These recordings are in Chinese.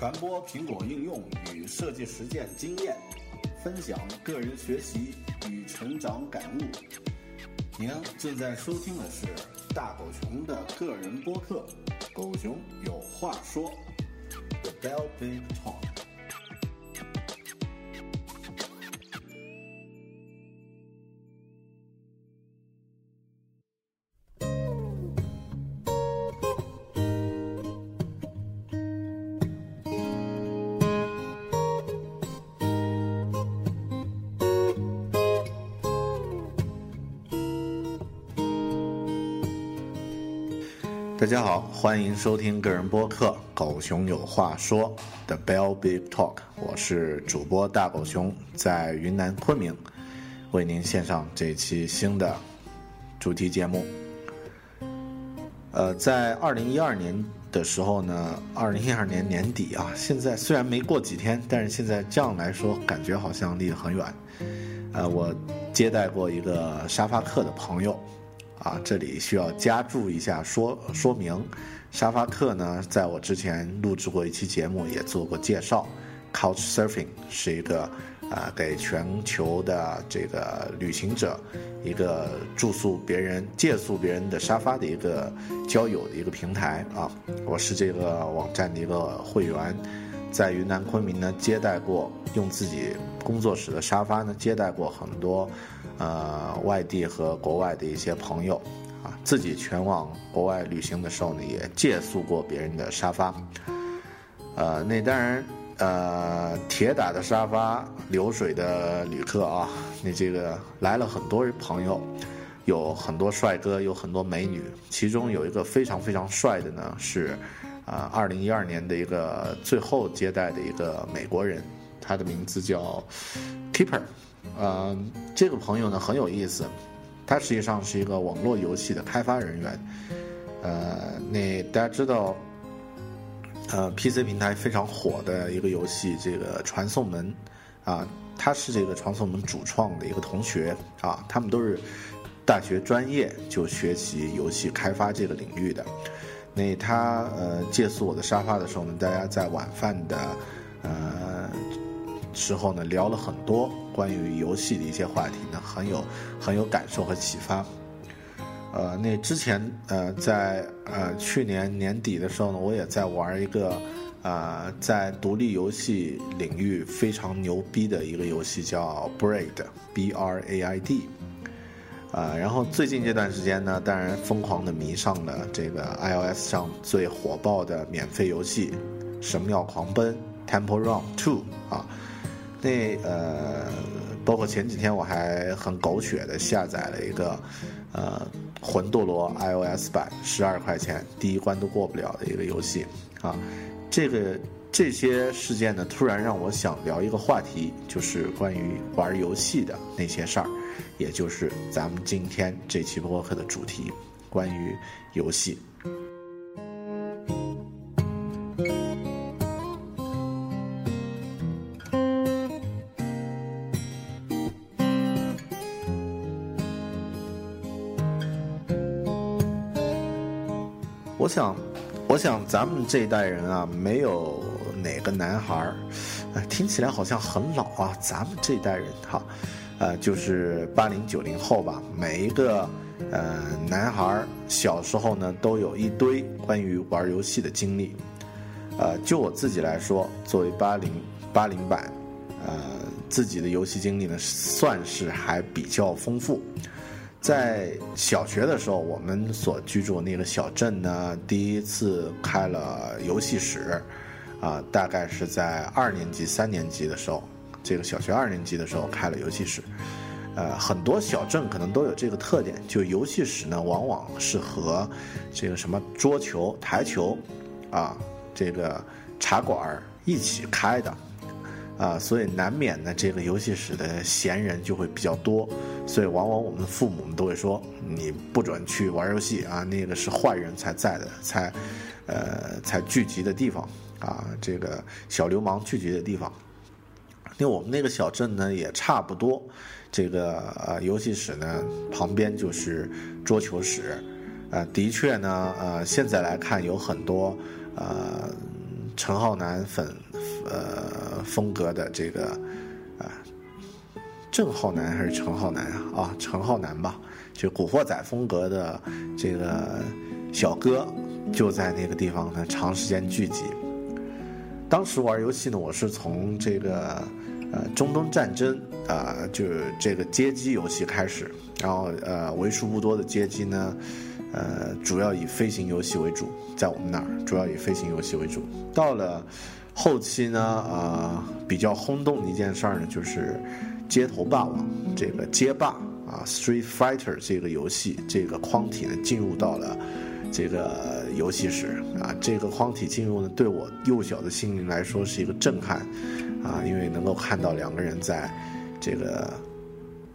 传播苹果应用与设计实践经验，分享个人学习与成长感悟。您正在收听的是大狗熊的个人播客《狗熊有话说》，The Bell Big Talk。大家好，欢迎收听个人播客《狗熊有话说》的 Bell Big Talk，我是主播大狗熊，在云南昆明为您献上这期新的主题节目。呃，在二零一二年的时候呢，二零一二年年底啊，现在虽然没过几天，但是现在这样来说，感觉好像离得很远。呃，我接待过一个沙发客的朋友。啊，这里需要加注一下说说明，沙发客呢，在我之前录制过一期节目，也做过介绍。Couch Surfing 是一个啊，给全球的这个旅行者一个住宿别人、借宿别人的沙发的一个交友的一个平台啊。我是这个网站的一个会员，在云南昆明呢接待过，用自己工作室的沙发呢接待过很多。呃，外地和国外的一些朋友，啊，自己前往国外旅行的时候呢，也借宿过别人的沙发。呃，那当然，呃，铁打的沙发，流水的旅客啊，那这个来了很多朋友，有很多帅哥，有很多美女，其中有一个非常非常帅的呢，是啊，二零一二年的一个最后接待的一个美国人，他的名字叫 Keeper。呃，这个朋友呢很有意思，他实际上是一个网络游戏的开发人员。呃，那大家知道，呃，PC 平台非常火的一个游戏，这个《传送门》啊，他是这个《传送门》主创的一个同学啊，他们都是大学专业就学习游戏开发这个领域的。那他呃借宿我的沙发的时候呢，大家在晚饭的呃。时候呢，聊了很多关于游戏的一些话题呢，很有很有感受和启发。呃，那之前呃，在呃去年年底的时候呢，我也在玩一个啊，在独立游戏领域非常牛逼的一个游戏，叫 Braid，B R A I D。啊，然后最近这段时间呢，当然疯狂的迷上了这个 iOS 上最火爆的免费游戏《神庙狂奔》（Temple Run Two） 啊。那呃，包括前几天我还很狗血的下载了一个，呃，魂斗罗 iOS 版，十二块钱，第一关都过不了的一个游戏，啊，这个这些事件呢，突然让我想聊一个话题，就是关于玩游戏的那些事儿，也就是咱们今天这期播客的主题，关于游戏。想，我想咱们这一代人啊，没有哪个男孩儿，听起来好像很老啊。咱们这一代人哈，呃，就是八零九零后吧。每一个呃男孩儿小时候呢，都有一堆关于玩游戏的经历。呃，就我自己来说，作为八零八零版，呃，自己的游戏经历呢，算是还比较丰富。在小学的时候，我们所居住那个小镇呢，第一次开了游戏室，啊，大概是在二年级、三年级的时候，这个小学二年级的时候开了游戏室。呃，很多小镇可能都有这个特点，就游戏室呢，往往是和这个什么桌球、台球，啊，这个茶馆一起开的。啊，所以难免呢，这个游戏室的闲人就会比较多，所以往往我们父母们都会说，你不准去玩游戏啊，那个是坏人才在的，才，呃，才聚集的地方啊，这个小流氓聚集的地方。因为我们那个小镇呢也差不多，这个呃游戏室呢旁边就是桌球室，呃，的确呢，呃，现在来看有很多呃陈浩南粉。呃，风格的这个啊，郑浩南还是陈浩南啊？啊，陈浩南吧，就古惑仔风格的这个小哥就在那个地方呢，长时间聚集。当时玩游戏呢，我是从这个呃中东战争啊，就是这个街机游戏开始，然后呃为数不多的街机呢，呃主要以飞行游戏为主，在我们那儿主要以飞行游戏为主，到了。后期呢，呃，比较轰动的一件事儿呢，就是《街头霸王》这个街霸啊，《Street Fighter》这个游戏，这个框体呢进入到了这个游戏室啊。这个框体进入呢，对我幼小的心灵来说是一个震撼啊，因为能够看到两个人在这个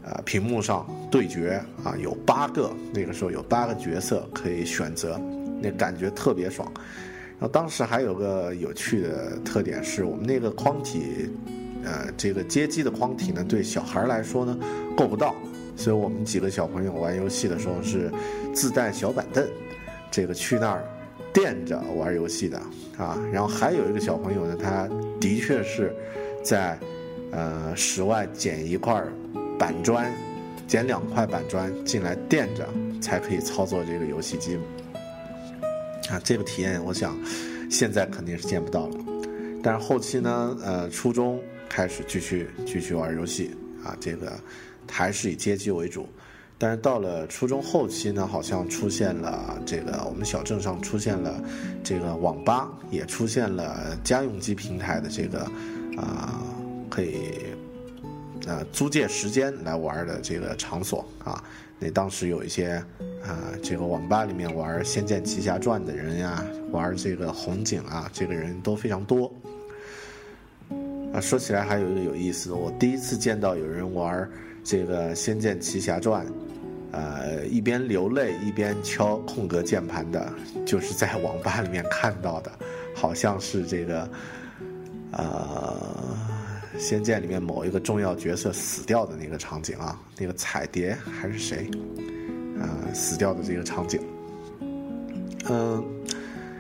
呃屏幕上对决啊，有八个那个时候有八个角色可以选择，那感觉特别爽。然后当时还有个有趣的特点是我们那个框体，呃，这个街机的框体呢，对小孩来说呢够不到，所以我们几个小朋友玩游戏的时候是自带小板凳，这个去那儿垫着玩游戏的啊。然后还有一个小朋友呢，他的确是在呃室外捡一块板砖，捡两块板砖进来垫着，才可以操作这个游戏机。啊，这个体验我想现在肯定是见不到了。但是后期呢，呃，初中开始继续继续玩游戏啊，这个还是以街机为主。但是到了初中后期呢，好像出现了这个我们小镇上出现了这个网吧，也出现了家用机平台的这个啊可以呃租借时间来玩的这个场所啊。那当时有一些。啊，这个网吧里面玩《仙剑奇侠传》的人呀，玩这个红警啊，这个人都非常多。啊，说起来还有一个有意思的，我第一次见到有人玩这个《仙剑奇侠传》，呃，一边流泪一边敲空格键盘的，就是在网吧里面看到的，好像是这个，呃，《仙剑》里面某一个重要角色死掉的那个场景啊，那个彩蝶还是谁？呃，死掉的这个场景，嗯，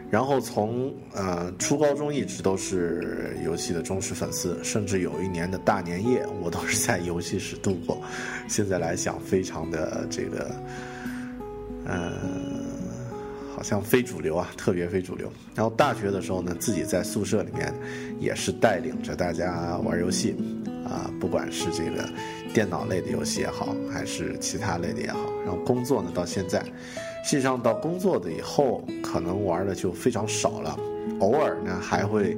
然后从呃初高中一直都是游戏的忠实粉丝，甚至有一年的大年夜，我都是在游戏室度过。现在来想，非常的这个，呃，好像非主流啊，特别非主流。然后大学的时候呢，自己在宿舍里面也是带领着大家玩游戏，啊，不管是这个。电脑类的游戏也好，还是其他类的也好，然后工作呢，到现在，实际上到工作的以后，可能玩的就非常少了，偶尔呢还会，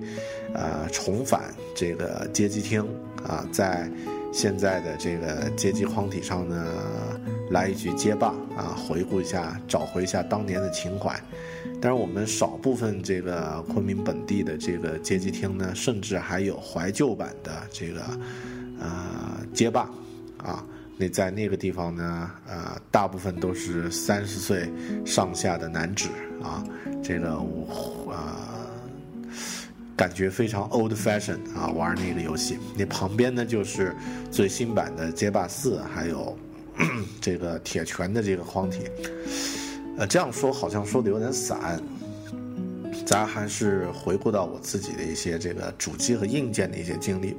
呃，重返这个街机厅啊，在现在的这个街机框体上呢，来一局街霸啊，回顾一下，找回一下当年的情怀。但是我们少部分这个昆明本地的这个街机厅呢，甚至还有怀旧版的这个，呃，街霸。啊，那在那个地方呢，呃，大部分都是三十岁上下的男子啊，这个我啊，感觉非常 old fashion 啊，玩那个游戏。那旁边呢就是最新版的街霸四，还有 这个铁拳的这个框体。呃，这样说好像说的有点散，咱还是回顾到我自己的一些这个主机和硬件的一些经历。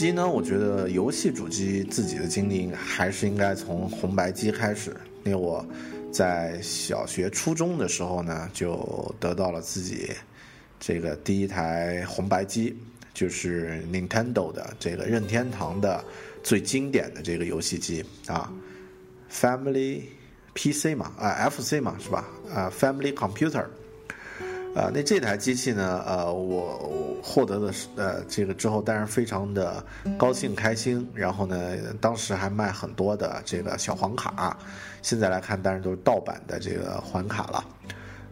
机呢，我觉得游戏主机自己的经历还是应该从红白机开始，因为我在小学、初中的时候呢，就得到了自己这个第一台红白机，就是 Nintendo 的这个任天堂的最经典的这个游戏机啊，Family PC 嘛，啊 FC 嘛，是吧？啊，Family Computer。啊，那这台机器呢？呃，我获得的是呃这个之后，当然非常的高兴开心。然后呢，当时还卖很多的这个小黄卡，现在来看当然都是盗版的这个环卡了。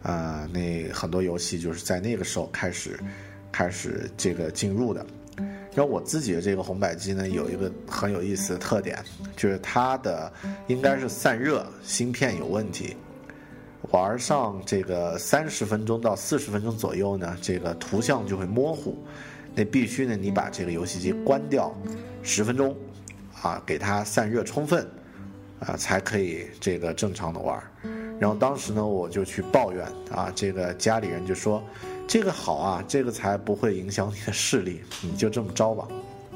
啊，那很多游戏就是在那个时候开始开始这个进入的。然后我自己的这个红白机呢，有一个很有意思的特点，就是它的应该是散热芯片有问题。玩上这个三十分钟到四十分钟左右呢，这个图像就会模糊。那必须呢，你把这个游戏机关掉十分钟，啊，给它散热充分，啊，才可以这个正常的玩。然后当时呢，我就去抱怨啊，这个家里人就说，这个好啊，这个才不会影响你的视力，你就这么着吧。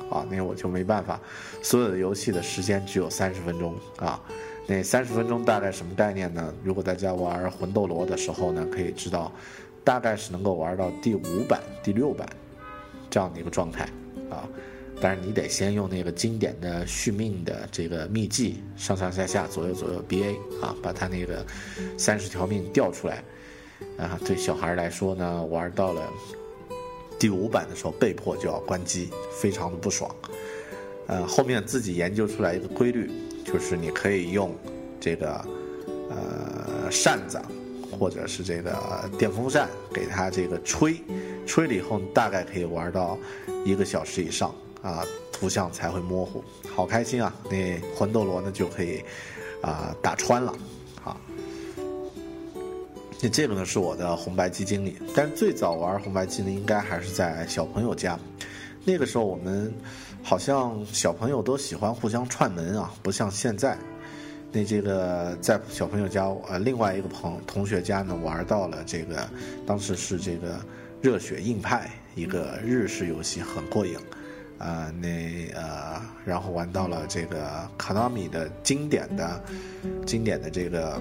啊，那我就没办法，所有的游戏的时间只有三十分钟啊。那三十分钟大概什么概念呢？如果大家玩魂斗罗的时候呢，可以知道，大概是能够玩到第五版、第六版这样的一个状态啊。但是你得先用那个经典的续命的这个秘技，上上下下、左右左右 B A 啊，把他那个三十条命调出来啊。对小孩来说呢，玩到了第五版的时候，被迫就要关机，非常的不爽。呃，后面自己研究出来一个规律。就是你可以用这个呃扇子，或者是这个电风扇给它这个吹，吹了以后你大概可以玩到一个小时以上啊，图像才会模糊，好开心啊！那魂斗罗呢就可以啊打穿了啊。那这个呢是我的红白机经历，但是最早玩红白机呢应该还是在小朋友家，那个时候我们。好像小朋友都喜欢互相串门啊，不像现在。那这个在小朋友家，呃，另外一个朋同学家呢，玩到了这个，当时是这个《热血硬派》一个日式游戏，很过瘾。啊，那呃，然后玩到了这个卡纳米的经典的、经典的这个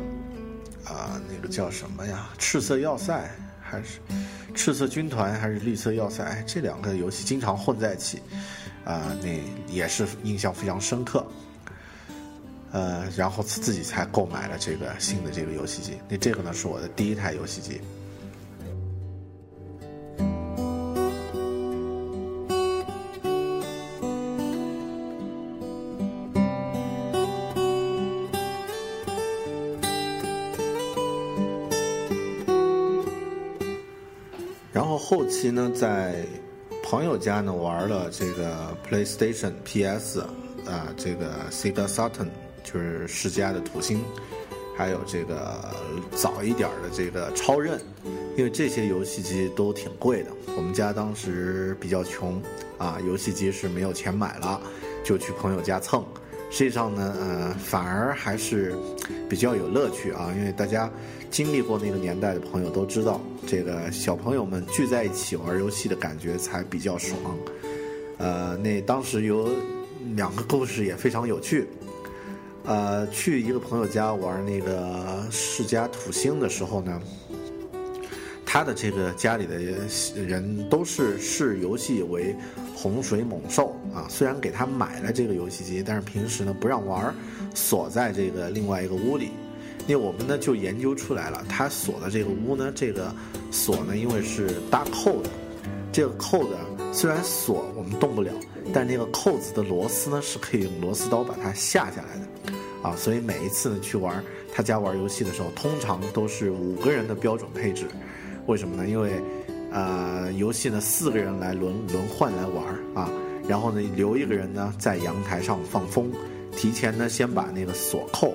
啊，那个叫什么呀？赤色要塞还是赤色军团还是绿色要塞？这两个游戏经常混在一起。啊，那也是印象非常深刻。呃，然后自己才购买了这个新的这个游戏机。那这个呢，是我的第一台游戏机。后后期呢，在。朋友家呢玩了这个 PlayStation、PS，啊，这个 Sega Saturn 就是世嘉的土星，还有这个早一点的这个超任，因为这些游戏机都挺贵的。我们家当时比较穷，啊，游戏机是没有钱买了，就去朋友家蹭。实际上呢，呃，反而还是比较有乐趣啊，因为大家经历过那个年代的朋友都知道，这个小朋友们聚在一起玩游戏的感觉才比较爽。呃，那当时有两个故事也非常有趣。呃，去一个朋友家玩那个世嘉土星的时候呢。他的这个家里的人都是视游戏为洪水猛兽啊，虽然给他买了这个游戏机，但是平时呢不让玩，锁在这个另外一个屋里。那我们呢就研究出来了，他锁的这个屋呢，这个锁呢因为是搭扣的，这个扣的虽然锁我们动不了，但那个扣子的螺丝呢是可以用螺丝刀把它下下来的，啊，所以每一次呢去玩他家玩游戏的时候，通常都是五个人的标准配置。为什么呢？因为，呃，游戏呢四个人来轮轮换来玩啊，然后呢留一个人呢在阳台上放风，提前呢先把那个锁扣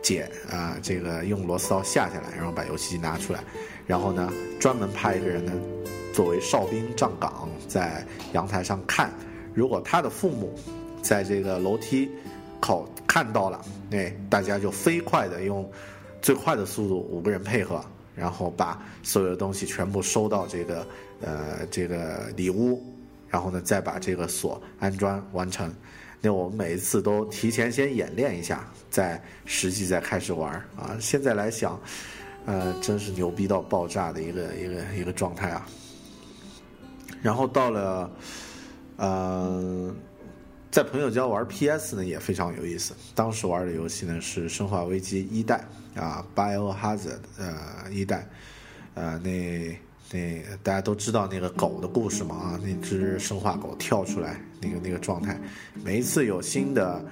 解啊，这个用螺丝刀下下来，然后把游戏机拿出来，然后呢专门派一个人呢作为哨兵站岗在阳台上看，如果他的父母在这个楼梯口看到了，哎大家就飞快的用最快的速度五个人配合。然后把所有的东西全部收到这个呃这个里屋，然后呢再把这个锁安装完成。那我们每一次都提前先演练一下，再实际再开始玩啊。现在来想，呃，真是牛逼到爆炸的一个一个一个状态啊。然后到了，呃，在朋友家玩 PS 呢也非常有意思。当时玩的游戏呢是《生化危机》一代啊，《Biohazard》呃一代，呃那。那大家都知道那个狗的故事嘛啊，那只生化狗跳出来那个那个状态，每一次有新的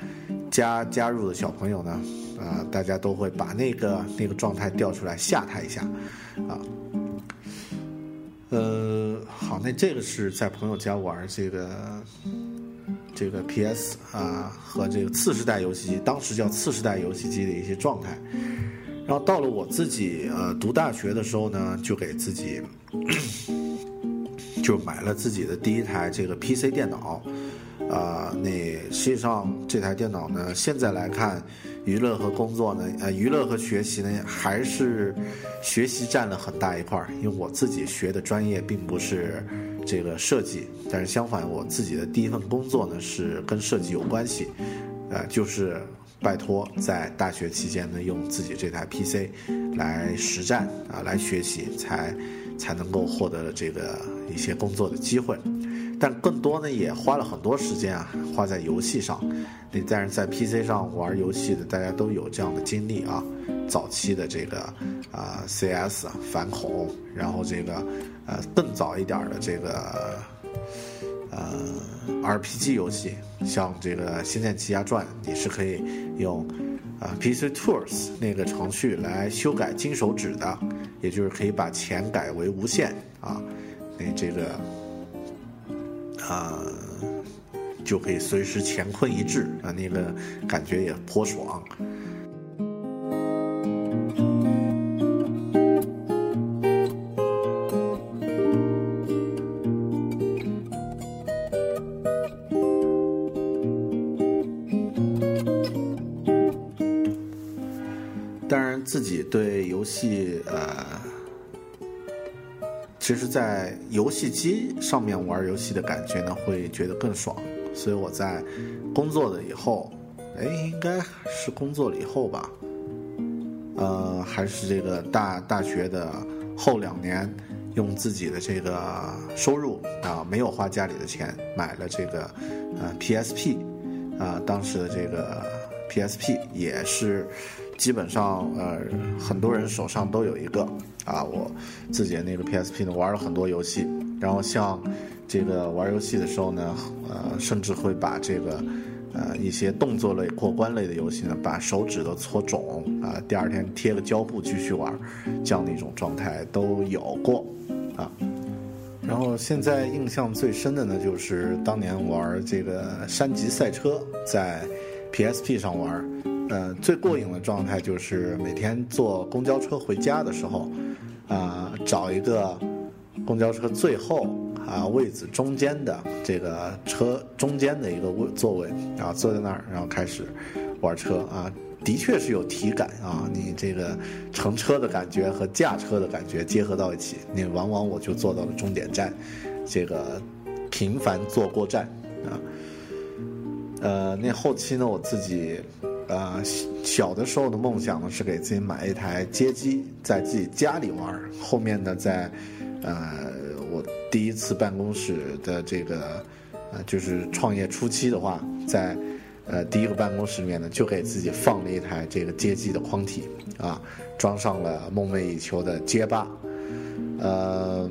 加加入的小朋友呢，啊，大家都会把那个那个状态调出来吓他一下，啊，呃，好，那这个是在朋友家玩这个这个 PS 啊和这个次世代游戏机，当时叫次世代游戏机的一些状态。然后到了我自己呃读大学的时候呢，就给自己就买了自己的第一台这个 PC 电脑，啊，那实际上这台电脑呢，现在来看，娱乐和工作呢，呃，娱乐和学习呢，还是学习占了很大一块儿，因为我自己学的专业并不是这个设计，但是相反，我自己的第一份工作呢是跟设计有关系，呃，就是。拜托，在大学期间呢，用自己这台 PC 来实战啊，来学习，才才能够获得这个一些工作的机会。但更多呢，也花了很多时间啊，花在游戏上。那但是在 PC 上玩游戏的，大家都有这样的经历啊。早期的这个啊 CS 反恐，然后这个呃更早一点的这个。呃，RPG 游戏像这个《仙剑奇侠传》，你是可以用啊 PC Tools 那个程序来修改金手指的，也就是可以把钱改为无限啊，那这个啊就可以随时乾坤一掷啊，那个感觉也颇爽。自己对游戏，呃，其实，在游戏机上面玩游戏的感觉呢，会觉得更爽。所以我在工作了以后，哎，应该是工作了以后吧，呃，还是这个大大学的后两年，用自己的这个收入啊，没有花家里的钱，买了这个呃 PSP，啊，当时的这个 PSP 也是。基本上，呃，很多人手上都有一个啊。我自己的那个 PSP 呢，玩了很多游戏。然后像这个玩游戏的时候呢，呃，甚至会把这个呃一些动作类、过关类的游戏呢，把手指都搓肿啊。第二天贴个胶布继续玩，这样的一种状态都有过啊。然后现在印象最深的呢，就是当年玩这个山脊赛车，在 PSP 上玩。呃，最过瘾的状态就是每天坐公交车回家的时候，啊，找一个公交车最后啊位子中间的这个车中间的一个位座位，然后坐在那儿，然后开始玩车啊，的确是有体感啊，你这个乘车的感觉和驾车的感觉结合到一起，那往往我就坐到了终点站，这个频繁坐过站啊，呃，那后期呢，我自己。呃，小的时候的梦想呢是给自己买一台街机，在自己家里玩。后面呢，在呃我第一次办公室的这个呃就是创业初期的话，在呃第一个办公室里面呢，就给自己放了一台这个街机的框体啊，装上了梦寐以求的街霸，呃，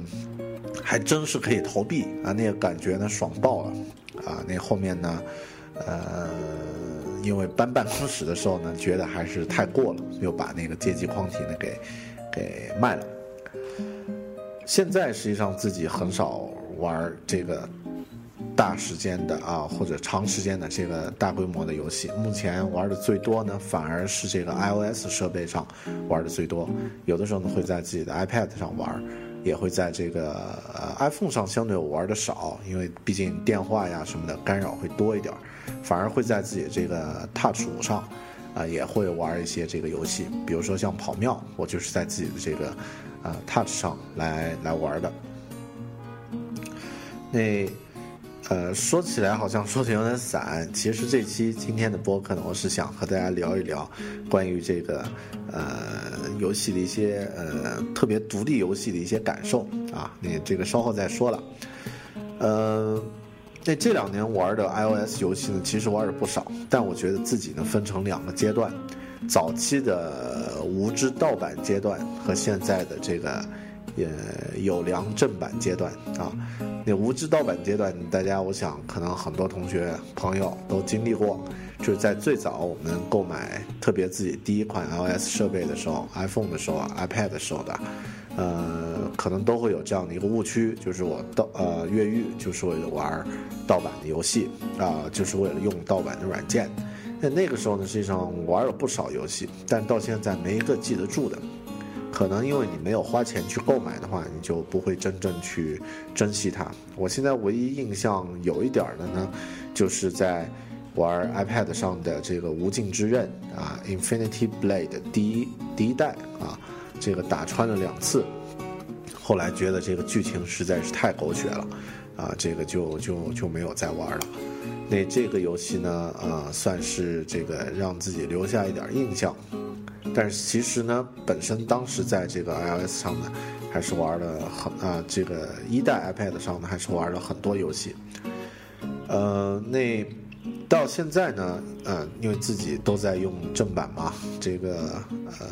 还真是可以投币啊，那个感觉呢爽爆了啊！那后面呢，呃。因为搬办公室的时候呢，觉得还是太过了，又把那个街机框体呢给给卖了。现在实际上自己很少玩这个大时间的啊，或者长时间的这个大规模的游戏。目前玩的最多呢，反而是这个 iOS 设备上玩的最多。有的时候呢，会在自己的 iPad 上玩，也会在这个呃 iPhone 上相对我玩的少，因为毕竟电话呀什么的干扰会多一点。反而会在自己这个 Touch 五上，啊，也会玩一些这个游戏，比如说像跑庙，我就是在自己的这个，啊 Touch 上来来玩的。那呃，说起来好像说的有点散。其实这期今天的播客呢，我是想和大家聊一聊关于这个呃游戏的一些呃特别独立游戏的一些感受啊。那这个稍后再说了。呃，那这两年玩的 iOS 游戏呢，其实玩的不少，但我觉得自己呢分成两个阶段：早期的无知盗版阶段和现在的这个也有良正版阶段啊。那无知盗版阶段，大家我想可能很多同学朋友都经历过，就是在最早我们购买特别自己第一款 iOS 设备的时候，iPhone 的时候，iPad 的时候的，呃，可能都会有这样的一个误区，就是我盗呃越狱就是为了玩盗版的游戏啊，就是为了用盗版的软件。那那个时候呢，实际上玩了不少游戏，但到现在没一个记得住的。可能因为你没有花钱去购买的话，你就不会真正去珍惜它。我现在唯一印象有一点的呢，就是在玩 iPad 上的这个《无尽之刃》啊，《Infinity Blade》第一第一代啊，这个打穿了两次，后来觉得这个剧情实在是太狗血了，啊，这个就就就没有再玩了。那这个游戏呢，呃，算是这个让自己留下一点印象。但是其实呢，本身当时在这个 iOS 上呢，还是玩了很啊，这个一代 iPad 上呢，还是玩了很多游戏。呃，那到现在呢，呃，因为自己都在用正版嘛，这个呃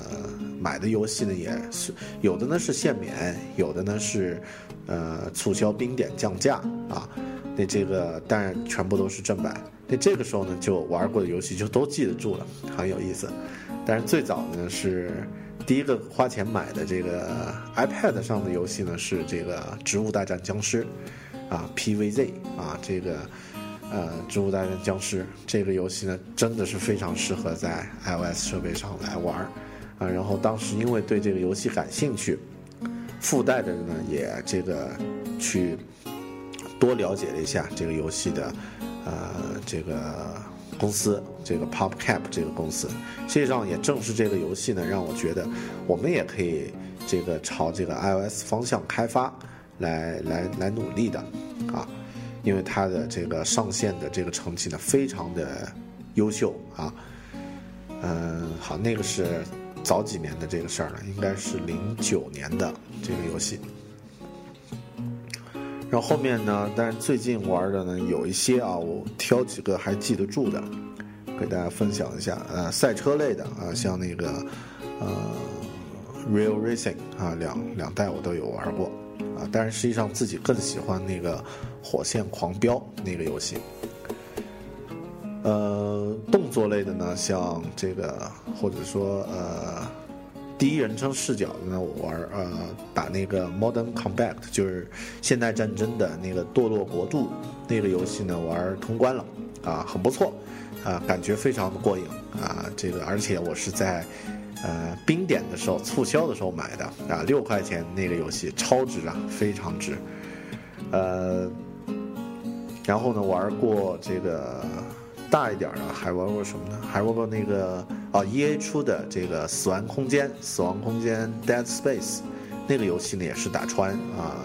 买的游戏呢也是有的呢是限免，有的呢是呃促销冰点降价啊。那这个当然全部都是正版。那这个时候呢，就玩过的游戏就都记得住了，很有意思。但是最早呢是第一个花钱买的这个 iPad 上的游戏呢是这个《植物大战僵尸》，啊 PVZ 啊这个呃《植物大战僵尸》这个游戏呢真的是非常适合在 iOS 设备上来玩儿啊。然后当时因为对这个游戏感兴趣，附带的呢也这个去多了解了一下这个游戏的呃这个。公司这个 PopCap 这个公司，实际上也正是这个游戏呢，让我觉得我们也可以这个朝这个 iOS 方向开发来来来努力的啊，因为它的这个上线的这个成绩呢非常的优秀啊，嗯，好，那个是早几年的这个事儿了，应该是零九年的这个游戏。然后后面呢？但是最近玩的呢，有一些啊，我挑几个还记得住的，给大家分享一下。呃，赛车类的啊，像那个呃，Real Racing 啊，两两代我都有玩过啊。但是实际上自己更喜欢那个火线狂飙那个游戏。呃，动作类的呢，像这个或者说呃。第一人称视角的呢，我玩呃打那个 Modern Combat，就是现代战争的那个堕落国度那个游戏呢，玩通关了啊，很不错啊，感觉非常的过瘾啊。这个而且我是在呃冰点的时候促销的时候买的啊，六块钱那个游戏超值啊，非常值。呃，然后呢玩过这个。大一点的还玩过什么呢？还玩过那个啊，E A 出的这个《死亡空间》《死亡空间》Dead Space，那个游戏呢也是打穿啊，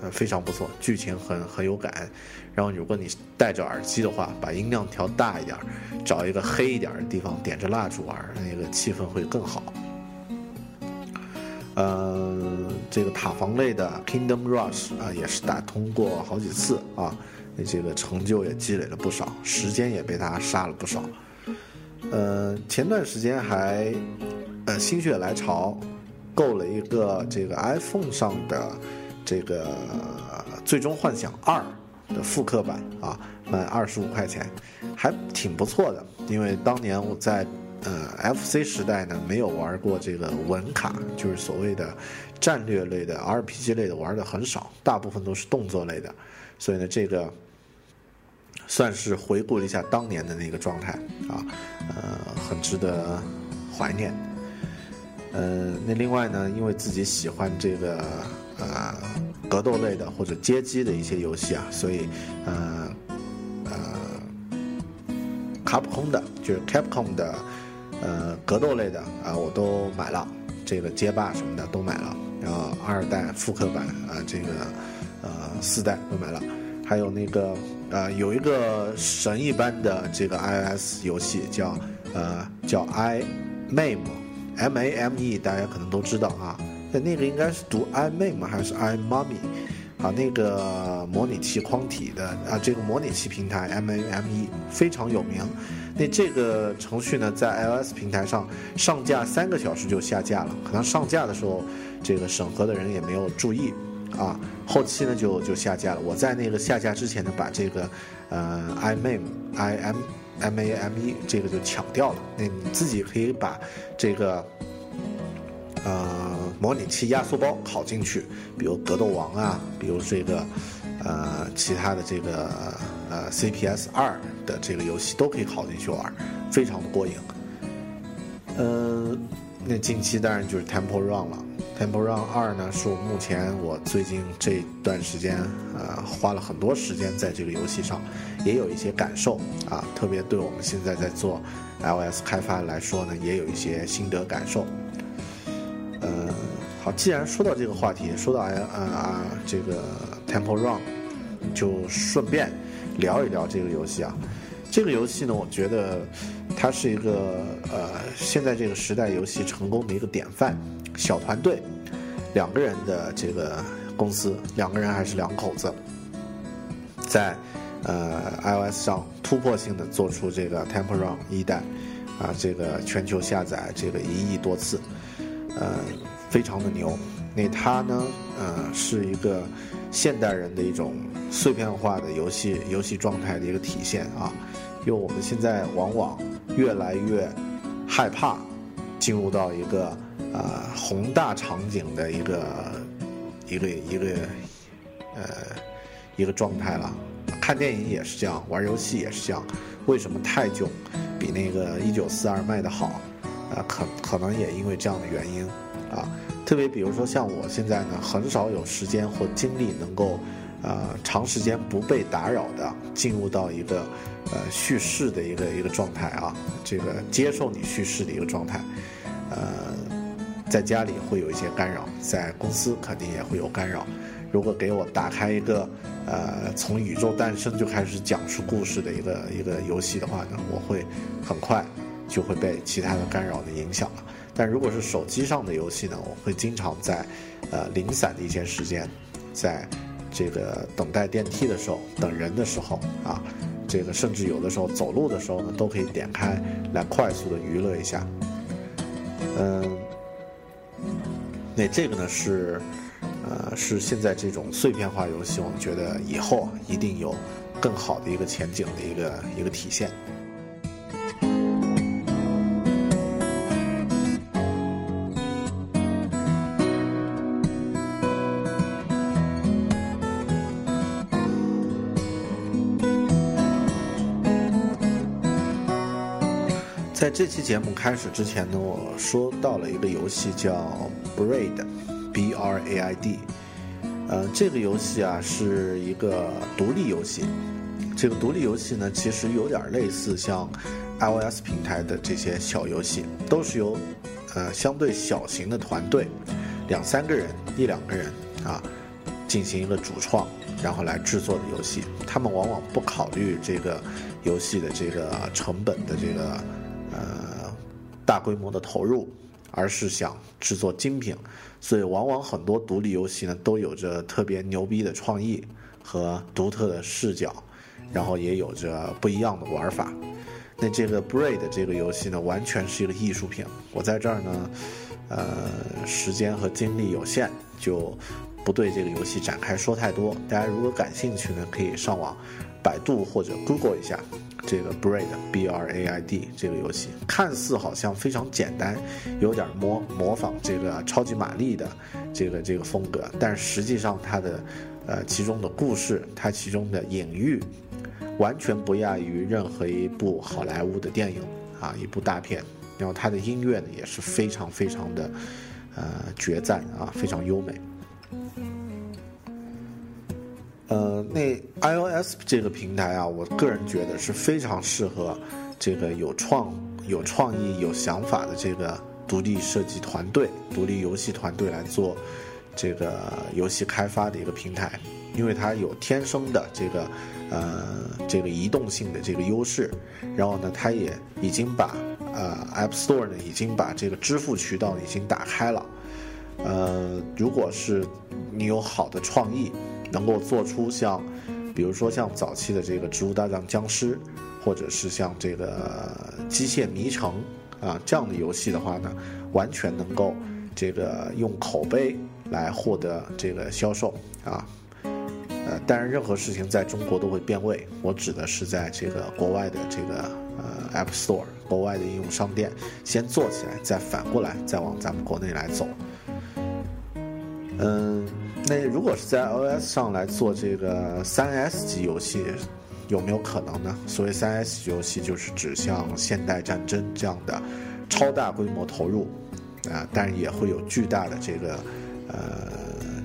呃非常不错，剧情很很有感。然后如果你戴着耳机的话，把音量调大一点，找一个黑一点的地方，点着蜡烛玩，那个气氛会更好。呃，这个塔防类的 Kingdom Rush 啊，也是打通过好几次啊。这个成就也积累了不少，时间也被他杀了不少。呃，前段时间还，呃，心血来潮，购了一个这个 iPhone 上的这个《最终幻想二》的复刻版啊，卖二十五块钱，还挺不错的。因为当年我在呃 FC 时代呢，没有玩过这个文卡，就是所谓的战略类的 RPG 类的玩的很少，大部分都是动作类的，所以呢，这个。算是回顾了一下当年的那个状态啊，呃，很值得怀念。呃，那另外呢，因为自己喜欢这个呃格斗类的或者街机的一些游戏啊，所以呃呃，卡普空的，就是 Capcom 的呃格斗类的啊，我都买了，这个街霸什么的都买了，然后二代复刻版啊，这个呃四代都买了，还有那个。呃，有一个神一般的这个 iOS 游戏叫呃叫 iMame，M A M E，大家可能都知道啊。那那个应该是读 iMame 还是 iMummy？啊，那个模拟器框体的啊，这个模拟器平台 M A M E 非常有名。那这个程序呢，在 iOS 平台上上架三个小时就下架了，可能上架的时候这个审核的人也没有注意啊，后期呢就就下架了。我在那个下架之前呢，把这个呃 iMame I M M A M E 这个就抢掉了。那你自己可以把这个。呃，模拟器压缩包拷进去，比如格斗王啊，比如这个，呃，其他的这个呃 CPS 二的这个游戏都可以拷进去玩，非常的过瘾。呃，那近期当然就是 Temple Run 了，Temple Run 二呢是我目前我最近这段时间呃花了很多时间在这个游戏上，也有一些感受啊，特别对我们现在在做 iOS 开发来说呢，也有一些心得感受。呃，好，既然说到这个话题，说到啊啊这个 Temple Run，就顺便聊一聊这个游戏啊。这个游戏呢，我觉得它是一个呃现在这个时代游戏成功的一个典范。小团队，两个人的这个公司，两个人还是两口子，在呃 iOS 上突破性的做出这个 Temple Run 一代，啊，这个全球下载这个一亿多次。呃，非常的牛。那它呢，呃，是一个现代人的一种碎片化的游戏游戏状态的一个体现啊。因为我们现在往往越来越害怕进入到一个呃宏大场景的一个一个一个呃一个状态了。看电影也是这样，玩游戏也是这样。为什么泰囧比那个一九四二卖的好？啊，可可能也因为这样的原因，啊，特别比如说像我现在呢，很少有时间或精力能够，呃，长时间不被打扰的进入到一个，呃，叙事的一个一个状态啊，这个接受你叙事的一个状态，呃，在家里会有一些干扰，在公司肯定也会有干扰。如果给我打开一个，呃，从宇宙诞生就开始讲述故事的一个一个游戏的话呢，我会很快。就会被其他的干扰的影响了。但如果是手机上的游戏呢，我会经常在，呃，零散的一些时间，在这个等待电梯的时候、等人的时候啊，这个甚至有的时候走路的时候呢，都可以点开来快速的娱乐一下。嗯，那这个呢是，呃，是现在这种碎片化游戏，我们觉得以后一定有更好的一个前景的一个一个体现。这期节目开始之前呢，我说到了一个游戏叫 Braid，B R A I D，呃，这个游戏啊是一个独立游戏。这个独立游戏呢，其实有点类似像 iOS 平台的这些小游戏，都是由呃相对小型的团队，两三个人、一两个人啊，进行一个主创，然后来制作的游戏。他们往往不考虑这个游戏的这个成本的这个。大规模的投入，而是想制作精品，所以往往很多独立游戏呢都有着特别牛逼的创意和独特的视角，然后也有着不一样的玩法。那这个 Braid 这个游戏呢，完全是一个艺术品。我在这儿呢，呃，时间和精力有限，就不对这个游戏展开说太多。大家如果感兴趣呢，可以上网百度或者 Google 一下。这个 Braid B R A I D 这个游戏看似好像非常简单，有点模模仿这个超级玛丽的这个这个风格，但实际上它的呃其中的故事，它其中的隐喻，完全不亚于任何一部好莱坞的电影啊，一部大片。然后它的音乐呢也是非常非常的呃绝赞啊，非常优美。呃，那 iOS 这个平台啊，我个人觉得是非常适合这个有创、有创意、有想法的这个独立设计团队、独立游戏团队来做这个游戏开发的一个平台，因为它有天生的这个呃这个移动性的这个优势，然后呢，它也已经把呃 App Store 呢已经把这个支付渠道已经打开了。呃，如果是你有好的创意，能够做出像，比如说像早期的这个《植物大战僵尸》，或者是像这个《机械迷城》啊这样的游戏的话呢，完全能够这个用口碑来获得这个销售啊。呃，当然任何事情在中国都会变味，我指的是在这个国外的这个呃 App Store，国外的应用商店先做起来，再反过来再往咱们国内来走。那如果是在 iOS 上来做这个三 S 级游戏，有没有可能呢？所谓三 S 级游戏，就是指像《现代战争》这样的超大规模投入啊，但也会有巨大的这个呃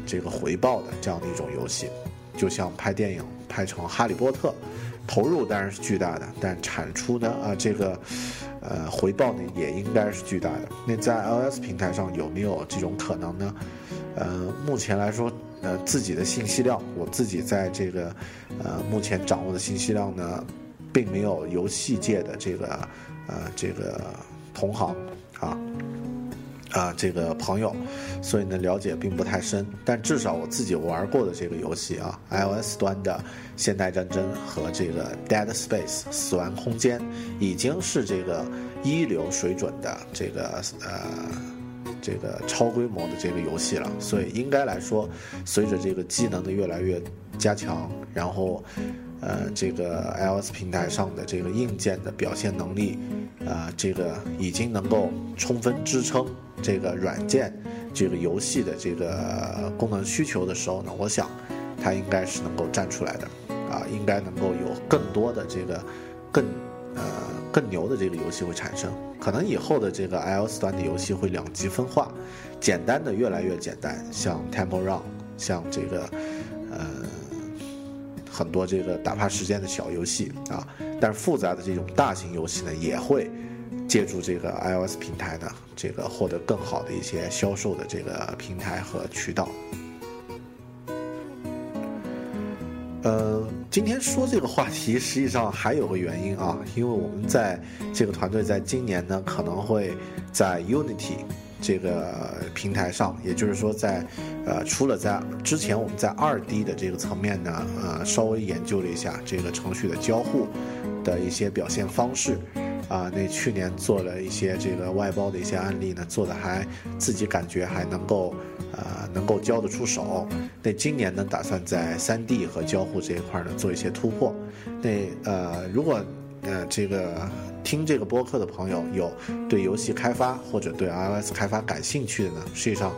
这个回报的这样的一种游戏，就像拍电影拍成《哈利波特》，投入当然是巨大的，但产出呢啊这个呃回报呢也应该是巨大的。那在 iOS 平台上有没有这种可能呢？呃，目前来说，呃，自己的信息量，我自己在这个，呃，目前掌握的信息量呢，并没有游戏界的这个，呃，这个同行啊，啊，这个朋友，所以呢，了解并不太深。但至少我自己玩过的这个游戏啊，iOS 端的《现代战争》和这个《Dead Space》死亡空间，已经是这个一流水准的这个呃。这个超规模的这个游戏了，所以应该来说，随着这个机能的越来越加强，然后，呃，这个 iOS 平台上的这个硬件的表现能力，啊，这个已经能够充分支撑这个软件这个游戏的这个功能需求的时候呢，我想，它应该是能够站出来的，啊，应该能够有更多的这个更。呃，更牛的这个游戏会产生，可能以后的这个 iOS 端的游戏会两极分化，简单的越来越简单，像 Temple Run，像这个，呃，很多这个打发时间的小游戏啊，但是复杂的这种大型游戏呢，也会借助这个 iOS 平台呢，这个获得更好的一些销售的这个平台和渠道。呃，今天说这个话题，实际上还有个原因啊，因为我们在这个团队在今年呢，可能会在 Unity 这个平台上，也就是说，在呃，除了在之前我们在二 D 的这个层面呢，呃，稍微研究了一下这个程序的交互的一些表现方式。啊，那去年做了一些这个外包的一些案例呢，做的还自己感觉还能够，呃，能够交得出手。那今年呢，打算在三 D 和交互这一块呢做一些突破。那呃，如果呃这个听这个播客的朋友有对游戏开发或者对 iOS 开发感兴趣的呢，实际上，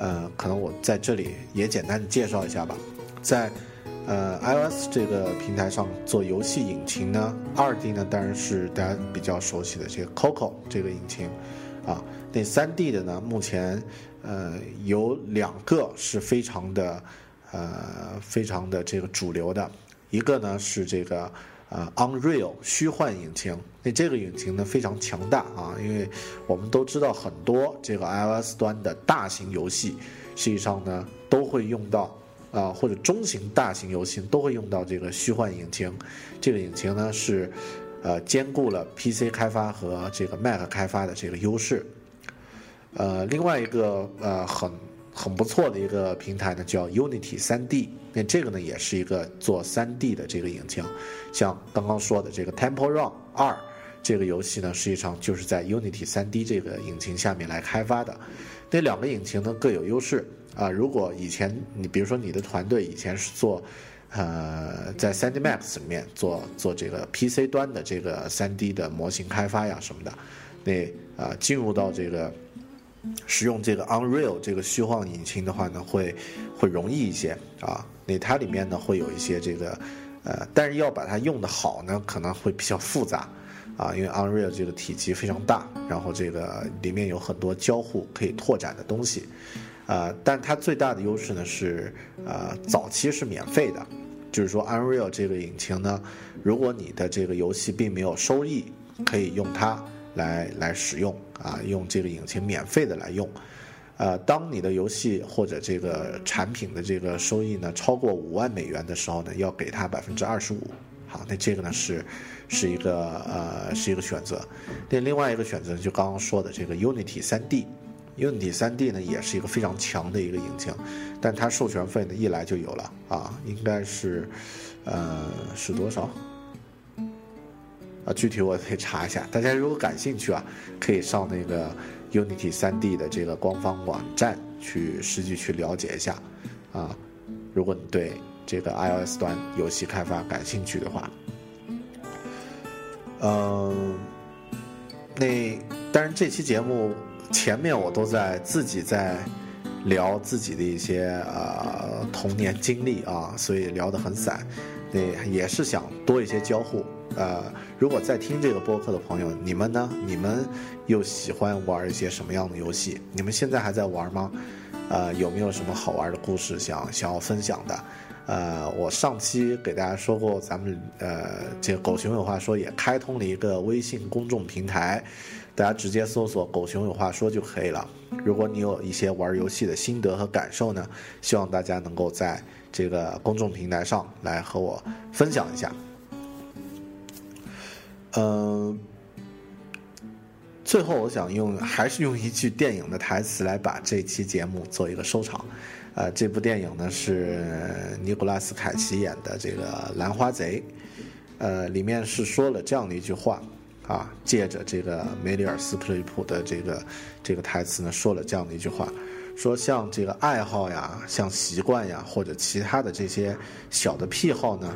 呃，可能我在这里也简单的介绍一下吧，在。呃，iOS 这个平台上做游戏引擎呢，二 D 呢当然是大家比较熟悉的这个 Coco 这个引擎，啊，那三 D 的呢，目前呃有两个是非常的呃非常的这个主流的，一个呢是这个呃 Unreal 虚幻引擎，那这个引擎呢非常强大啊，因为我们都知道很多这个 iOS 端的大型游戏，实际上呢都会用到。啊，或者中型、大型游戏都会用到这个虚幻引擎。这个引擎呢是，呃，兼顾了 PC 开发和这个 Mac 开发的这个优势。呃，另外一个呃很很不错的一个平台呢叫 Unity 3D，那这个呢也是一个做 3D 的这个引擎。像刚刚说的这个 Temple Run 二这个游戏呢，实际上就是在 Unity 3D 这个引擎下面来开发的。那两个引擎呢各有优势。啊，如果以前你比如说你的团队以前是做，呃，在 3D Max 里面做做这个 PC 端的这个 3D 的模型开发呀什么的，那啊进入到这个使用这个 Unreal 这个虚幻引擎的话呢，会会容易一些啊。那它里面呢会有一些这个呃，但是要把它用的好呢，可能会比较复杂啊，因为 Unreal 这个体积非常大，然后这个里面有很多交互可以拓展的东西。呃，但它最大的优势呢是，呃，早期是免费的，就是说 Unreal 这个引擎呢，如果你的这个游戏并没有收益，可以用它来来使用啊，用这个引擎免费的来用，呃，当你的游戏或者这个产品的这个收益呢超过五万美元的时候呢，要给他百分之二十五。好，那这个呢是是一个呃是一个选择。那另外一个选择就刚刚说的这个 Unity 3D，Unity 3D 呢也是一个非常强的一个引擎，但它授权费呢一来就有了啊，应该是呃是多少？啊，具体我可以查一下。大家如果感兴趣啊，可以上那个。Unity 3D 的这个官方网站去实际去了解一下，啊，如果你对这个 iOS 端游戏开发感兴趣的话，嗯，那当然这期节目前面我都在自己在聊自己的一些呃童年经历啊，所以聊得很散，那也是想多一些交互。呃，如果在听这个播客的朋友，你们呢？你们又喜欢玩一些什么样的游戏？你们现在还在玩吗？呃，有没有什么好玩的故事想想要分享的？呃，我上期给大家说过，咱们呃，这个狗熊有话说也开通了一个微信公众平台，大家直接搜索“狗熊有话说”就可以了。如果你有一些玩游戏的心得和感受呢，希望大家能够在这个公众平台上来和我分享一下。嗯，最后我想用还是用一句电影的台词来把这期节目做一个收场。呃，这部电影呢是尼古拉斯凯奇演的这个《兰花贼》，呃，里面是说了这样的一句话啊，借着这个梅里尔斯普里普的这个这个台词呢，说了这样的一句话，说像这个爱好呀，像习惯呀，或者其他的这些小的癖好呢。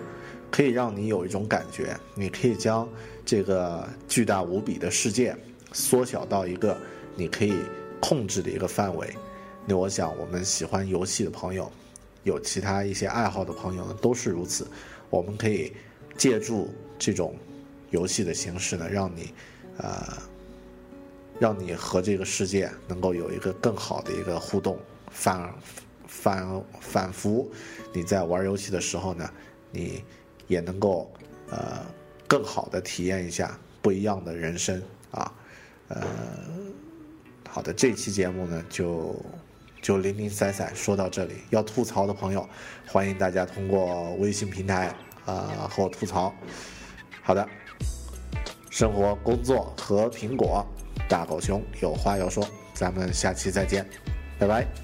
可以让你有一种感觉，你可以将这个巨大无比的世界缩小到一个你可以控制的一个范围。那我想，我们喜欢游戏的朋友，有其他一些爱好的朋友呢，都是如此。我们可以借助这种游戏的形式呢，让你呃，让你和这个世界能够有一个更好的一个互动。反反反复，你在玩游戏的时候呢，你。也能够，呃，更好的体验一下不一样的人生啊，呃，好的，这期节目呢就就零零散散说到这里。要吐槽的朋友，欢迎大家通过微信平台呃和我吐槽。好的，生活、工作和苹果，大狗熊有话要说，咱们下期再见，拜拜。